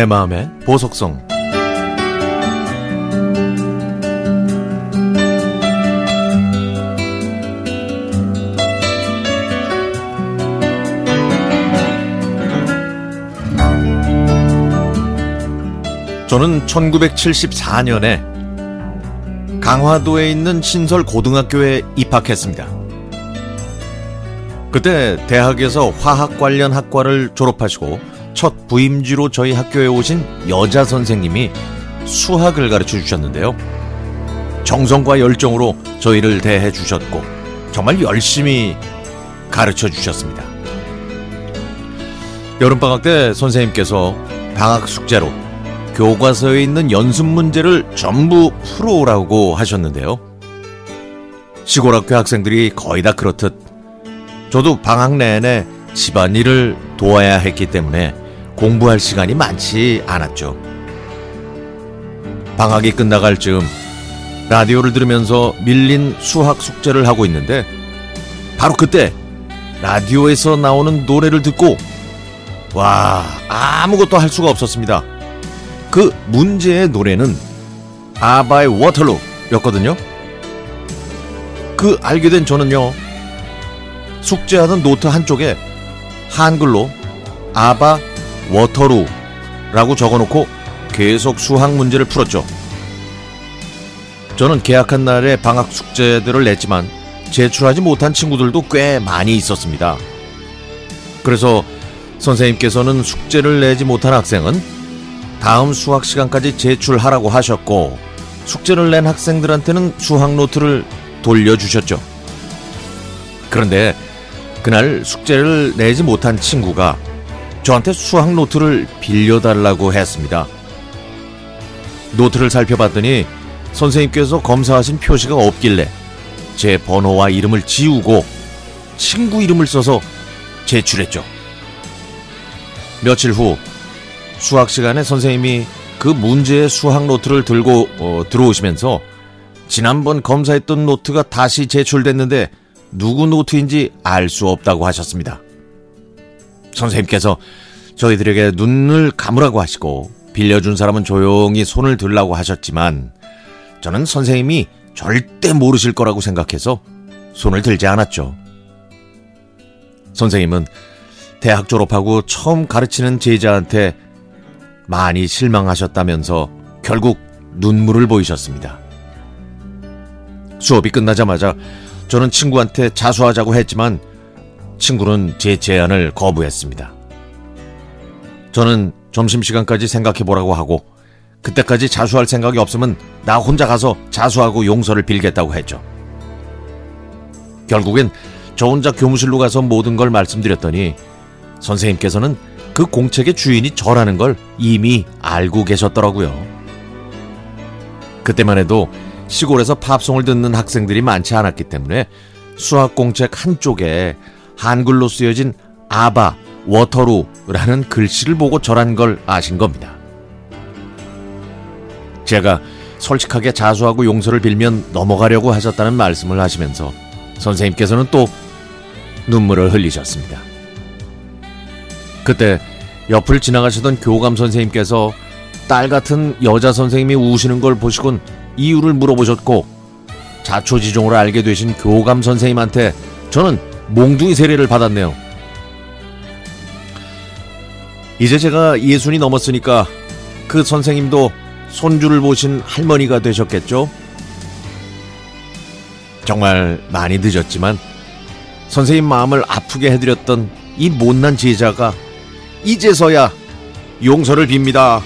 내 마음의 보석성 저는 1974년에 강화도에 있는 신설 고등학교에 입학했습니다. 그때 대학에서 화학 관련 학과를 졸업하시고 첫 부임지로 저희 학교에 오신 여자 선생님이 수학을 가르쳐 주셨는데요. 정성과 열정으로 저희를 대해 주셨고 정말 열심히 가르쳐 주셨습니다. 여름방학 때 선생님께서 방학 숙제로 교과서에 있는 연습 문제를 전부 풀어오라고 하셨는데요. 시골 학교 학생들이 거의 다 그렇듯 저도 방학 내내 집안일을 도와야 했기 때문에 공부할 시간이 많지 않았죠. 방학이 끝나갈 즈음 라디오를 들으면서 밀린 수학 숙제를 하고 있는데 바로 그때 라디오에서 나오는 노래를 듣고 와 아무것도 할 수가 없었습니다. 그 문제의 노래는 아바의 워털루였거든요. 그 알게 된 저는요. 숙제하던 노트 한쪽에 한글로 아바 워터루라고 적어놓고 계속 수학 문제를 풀었죠. 저는 개학한 날에 방학 숙제들을 냈지만 제출하지 못한 친구들도 꽤 많이 있었습니다. 그래서 선생님께서는 숙제를 내지 못한 학생은 다음 수학 시간까지 제출하라고 하셨고 숙제를 낸 학생들한테는 수학 노트를 돌려주셨죠. 그런데 그날 숙제를 내지 못한 친구가 저한테 수학 노트를 빌려달라고 했습니다. 노트를 살펴봤더니 선생님께서 검사하신 표시가 없길래 제 번호와 이름을 지우고 친구 이름을 써서 제출했죠. 며칠 후 수학 시간에 선생님이 그 문제의 수학 노트를 들고 어, 들어오시면서 지난번 검사했던 노트가 다시 제출됐는데 누구 노트인지 알 수 없다고 하셨습니다. 선생님께서 저희들에게 눈을 감으라고 하시고 빌려준 사람은 조용히 손을 들라고 하셨지만 저는 선생님이 절대 모르실 거라고 생각해서 손을 들지 않았죠. 선생님은 대학 졸업하고 처음 가르치는 제자한테 많이 실망하셨다면서 결국 눈물을 보이셨습니다. 수업이 끝나자마자 저는 친구한테 자수하자고 했지만 친구는 제 제안을 거부했습니다. 저는 점심시간까지 생각해 보라고 하고 그때까지 자수할 생각이 없으면 나 혼자 가서 자수하고 용서를 빌겠다고 했죠. 결국엔 저 혼자 교무실로 가서 모든 걸 말씀드렸더니 선생님께서는 그 공책의 주인이 저라는 걸 이미 알고 계셨더라고요. 그때만 해도 시골에서 팝송을 듣는 학생들이 많지 않았기 때문에 수학 공책 한쪽에 한글로 쓰여진 아바 워터루라는 글씨를 보고 저란 걸 아신 겁니다. 제가 솔직하게 자수하고 용서를 빌면 넘어가려고 하셨다는 말씀을 하시면서 선생님께서는 또 눈물을 흘리셨습니다. 그때 옆을 지나가시던 교감 선생님께서 딸 같은 여자 선생님이 우시는 걸 보시곤 이유를 물어보셨고 자초지종으로 알게 되신 교감 선생님한테 저는 몽둥이 세례를 받았네요. 이제 제가 예순이 넘었으니까 그 선생님도 손주를 보신 할머니가 되셨겠죠? 정말 많이 늦었지만 선생님 마음을 아프게 해드렸던 이 못난 제자가 이제서야 용서를 빕니다.